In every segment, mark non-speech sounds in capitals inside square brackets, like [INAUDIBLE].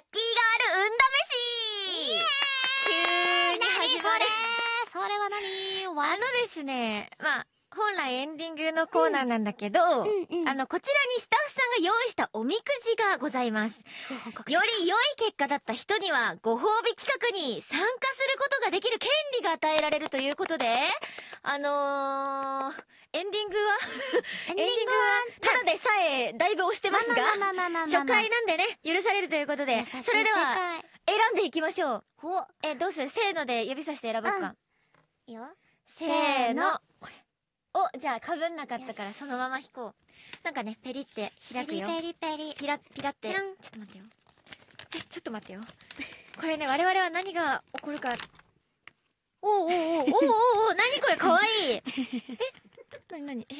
ッキーガール運試し急に始まる。それ？は何？あのですねまあ。本来エンディングのコーナーなんだけど、うんうんうんあのこちらにスタが用意したおみくじがございます。より良い結果だった人にはご褒美企画に参加することができる権利が与えられるということであのー、エンディングは？エンディングは？ただでさえだいぶ押してますが初回なんでね許されるということでそれでは選んでいきましょう。おえどうする？せーので指さして選ぼうか、いいよ。せーの。これおじゃあかぶんなかったからそのまま引こう。なんかねペリって開くよ。ペリペリペリ。ピラピラって。ちょっと待ってよ。えちょっと待ってよ。これね我々は何が起こるか。おうおうおうおうおうおう何これかわいい。え何何？え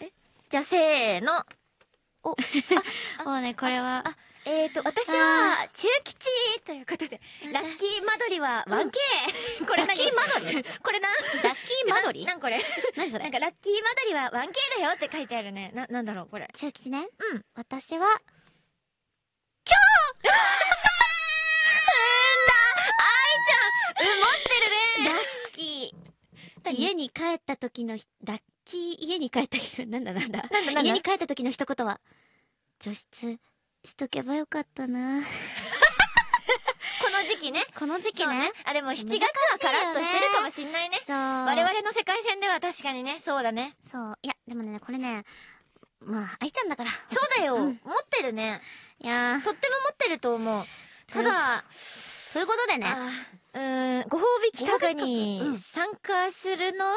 ええじゃあせーの。[LAUGHS] もうねこれはあえーと私は中吉ということでラッキー間取りは 1K [LAUGHS] これ何？ラッキー間取り？[LAUGHS] これな？ラッキー間取り？ななんこれ？何それ？なんかラッキー間取りは 1K だよって書いてあるね。ななんだろうこれ。中吉ね？うん。私はうん持ってるね。ラッキー。家に帰った時のひラッキー家に帰ったなんだなんだ？なんだなんだ？家に帰った時の一言は除湿しとけばよかったな。この時期ね。この時期そうね。あでも7月はカラッとしてるかもしんないね。そう。我々の世界線では確かにね。そうだね。そう。いやでもねこれねまあ愛ちゃんだから。そうだよ、うん。持ってるね。いやー。とっても持ってると思う。ただということでね。あうーんご褒美企画に参加するのは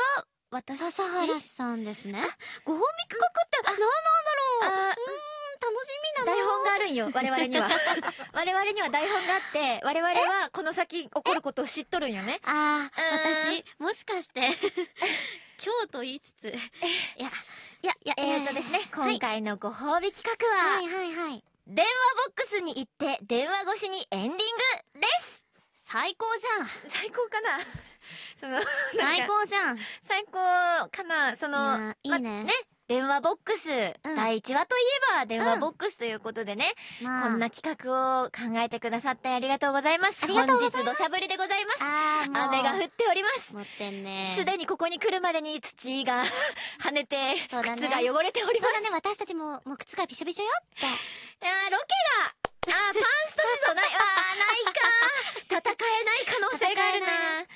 私。笹原さんですね。ご褒美企画って何なんだろう。あ楽しみんよ我々には。[LAUGHS] 我々には台本があって我々はこの先起こることを知っとるんよね。ああうん。私もしかして [LAUGHS] 今日と言いつついやいやいやえーとですねはい。今回のご褒美企画は、はいはいはい。電話ボックスに行って電話越しにエンディングです。最高じゃん。最高かな？その最高じゃん。最高かな？そのいやいいね。ま電話ボックス、第1話といえば電話ボックスということでね、まあ。こんな企画を考えてくださってありがとうございます。ありが本日土砂降りでございます。雨が降っております。持ってんね。すでにここに来るまでに土が [LAUGHS] 跳ねて、ね。靴が汚れております。そうだね。私たちももう靴がびしょびしょよって。いやーロケがあーパンスト地蔵ない。あーないか戦えない可能性があるな戦えない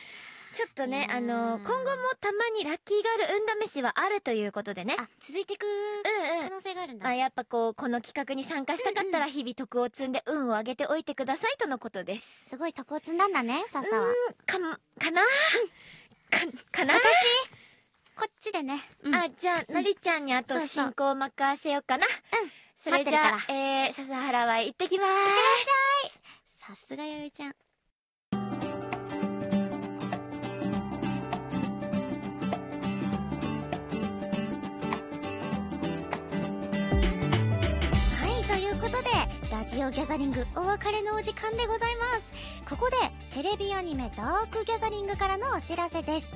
ちょっとねあの今後もたまにラッキーガール運試しはあるということでね。あ続いていくうんうん。可能性があるんだ。あやっぱこうこの企画に参加したかったら日々徳を積んで運を上げておいてくださいとのことです。すごい徳を積んだんだね笹は。かんかな？かかな？こっちでね。うん。あじゃあのりちゃんにあと進行を任せようかな。それじゃあえー笹原は行ってきまーすさすがやゆちゃんオギャザリングお別れのお時間でございます。ここでテレビアニメダークギャザリングからのお知らせです。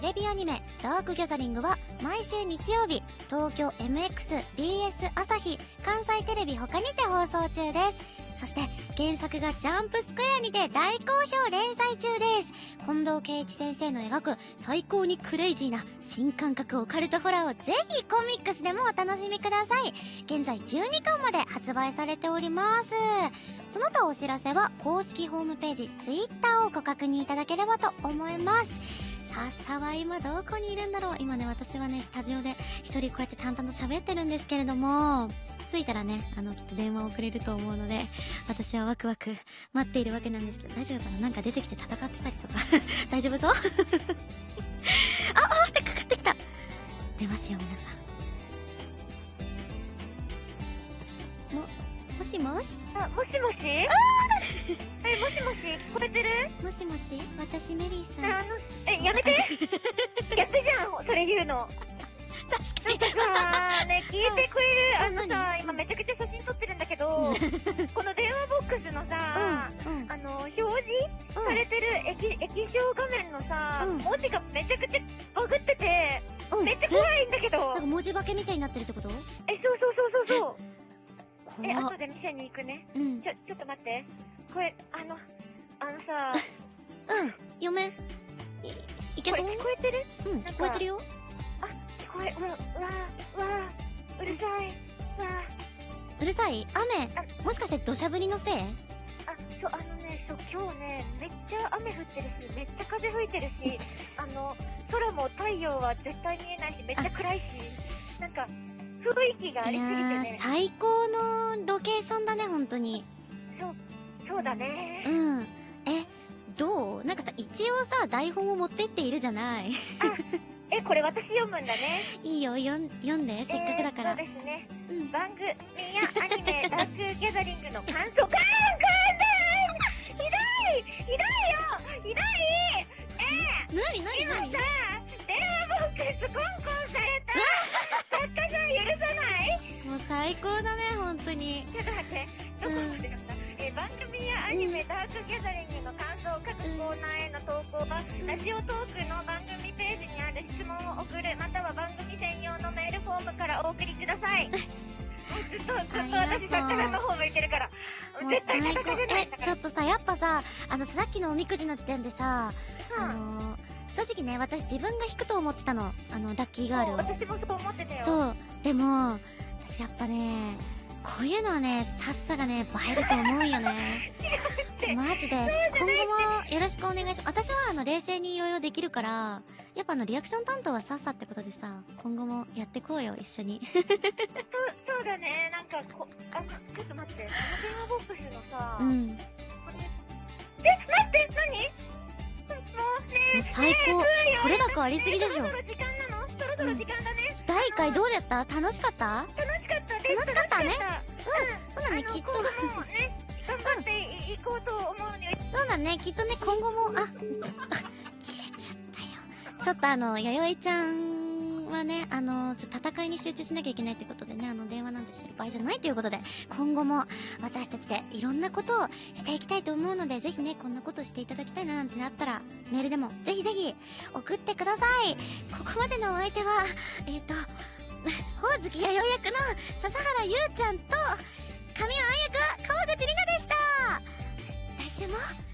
テレビアニメダークギャザリングは毎週日曜日東京 MX、BS 朝日、関西テレビ他にて放送中です。そして原作がジャンプスクエアにて大好評連載中です。近藤圭一先生の描く最高にクレイジーな新感覚オカルトホラーをぜひコミックスでもお楽しみください。現在12巻まで発売されております。その他お知らせは公式ホームページ Twitter をご確認いただければと思います。笹は今どこにいるんだろう。今ね私はねスタジオで一人こうやって淡々と喋ってるんですけれども。着いたらねあのきっと電話をくれると思うので私はワクワク待っているわけなんですけど大丈夫かななんか出てきて戦ってたりとか [LAUGHS] 大丈夫そう [LAUGHS] ああ待ってかかってきた。出ますよ皆さん。ももしもし？あ、もしもし？[LAUGHS] え、もしもし？聞こえてる？もしもし？私メリーさん。あの、え、やめて。やってじゃん、それ言うの。確かにさあ、ね、聞いてくれる。あのうん。さ、今めちゃくちゃ写真撮ってるんだけど、この電話ボックスのさ、あの、表示されてる液液晶画面のさ、うん。文字がめちゃくちゃバグってて、うん。めっちゃ怖いんだけど。なんか、文字化けみたいになってるってこと？え、そうそうそうそうそう。え、後で店に行くね。うん。ちょ、ちょっと待って。これ、あの、あのさ、[LAUGHS] うん。嫁いいけこそう？れ聞こえてる？うん聞こえてるよ。聞こえ、うわ、うわ、うわ、うるさい。うわ、うるさい？雨？もしかして土砂降りのせい？あ、そう、あのね、そう、今日ね、めっちゃ雨降ってるし、めっちゃ風吹いてるし、[LAUGHS] あの、空も太陽は絶対見えないし、めっちゃ暗いし、なんか、雰囲気がありすぎてーね。最高のロケーションだね本当に。そう、そうだね。う。ん。えどう？なんかさ一応さ台本を持ってっているじゃないえ、これ私読むんだね。いいよ読ん読んでせっかくだから、えーそうですね。うん。番組や [LAUGHS] アニメ、ダークギャザリングの感想、カーンカーンひどいひどいよ。ひどい。なになになに？今さ、電話ボックスコンコンされた作家さん許さない。もう最高だね本当に。ちょっと待って、どこまでだった、えー番組やアニメ、ダークギャザリングの感想、各コーナーへの投稿は、ラジオトークの番組ページにある質問を送る、または番組専用のメールフォームからお送りください。ずっと、ずっと私、作家さんの方向いてるから、もう絶対叩かれないんだからえちょっ。とさやっぱさあのさっきのおみくじの時点でさあうんのー正直ね私自分が引くと思ってたのあのラッキーガールを私もそう思ってたよ。そうでも私やっぱねこういうのはねさっさがね映えると思うんよね。マジで。ちょっと今後もよろしくお願いします。私はあの冷静にいろいろできるからやっぱあのリアクション担当はさっさってことでさ今後もやってこうよ一緒に。そうそうだね、なんかこ、あの、ちょっと待って、この電話ボックスのさ、うん。もこれえ、待って、何？もうねう最高。取れ高ありすぎでしょ。そろそろ時間なの？そろそろ時間だね。第1回どうだった？楽しかった楽しかったね。うん。そうだねきっと。今後もね、頑張っていいこうと思うにそうだねきっとね今後もああ [LAUGHS] 消えちゃったよ。ちょっとあの弥生ちゃんはねあのちょっと戦いに集中しなきゃいけないってことでねあの電話なんてする場合じゃないということで今後も私たちでいろんなことをしていきたいと思うのでぜひねこんなことしていただきたいななんてなったらメールでもぜひぜひ送ってください。ここまでのお相手はえっ、とほおずき弥生役の笹原優ちゃんと神谷愛役川口里奈でした。来週も。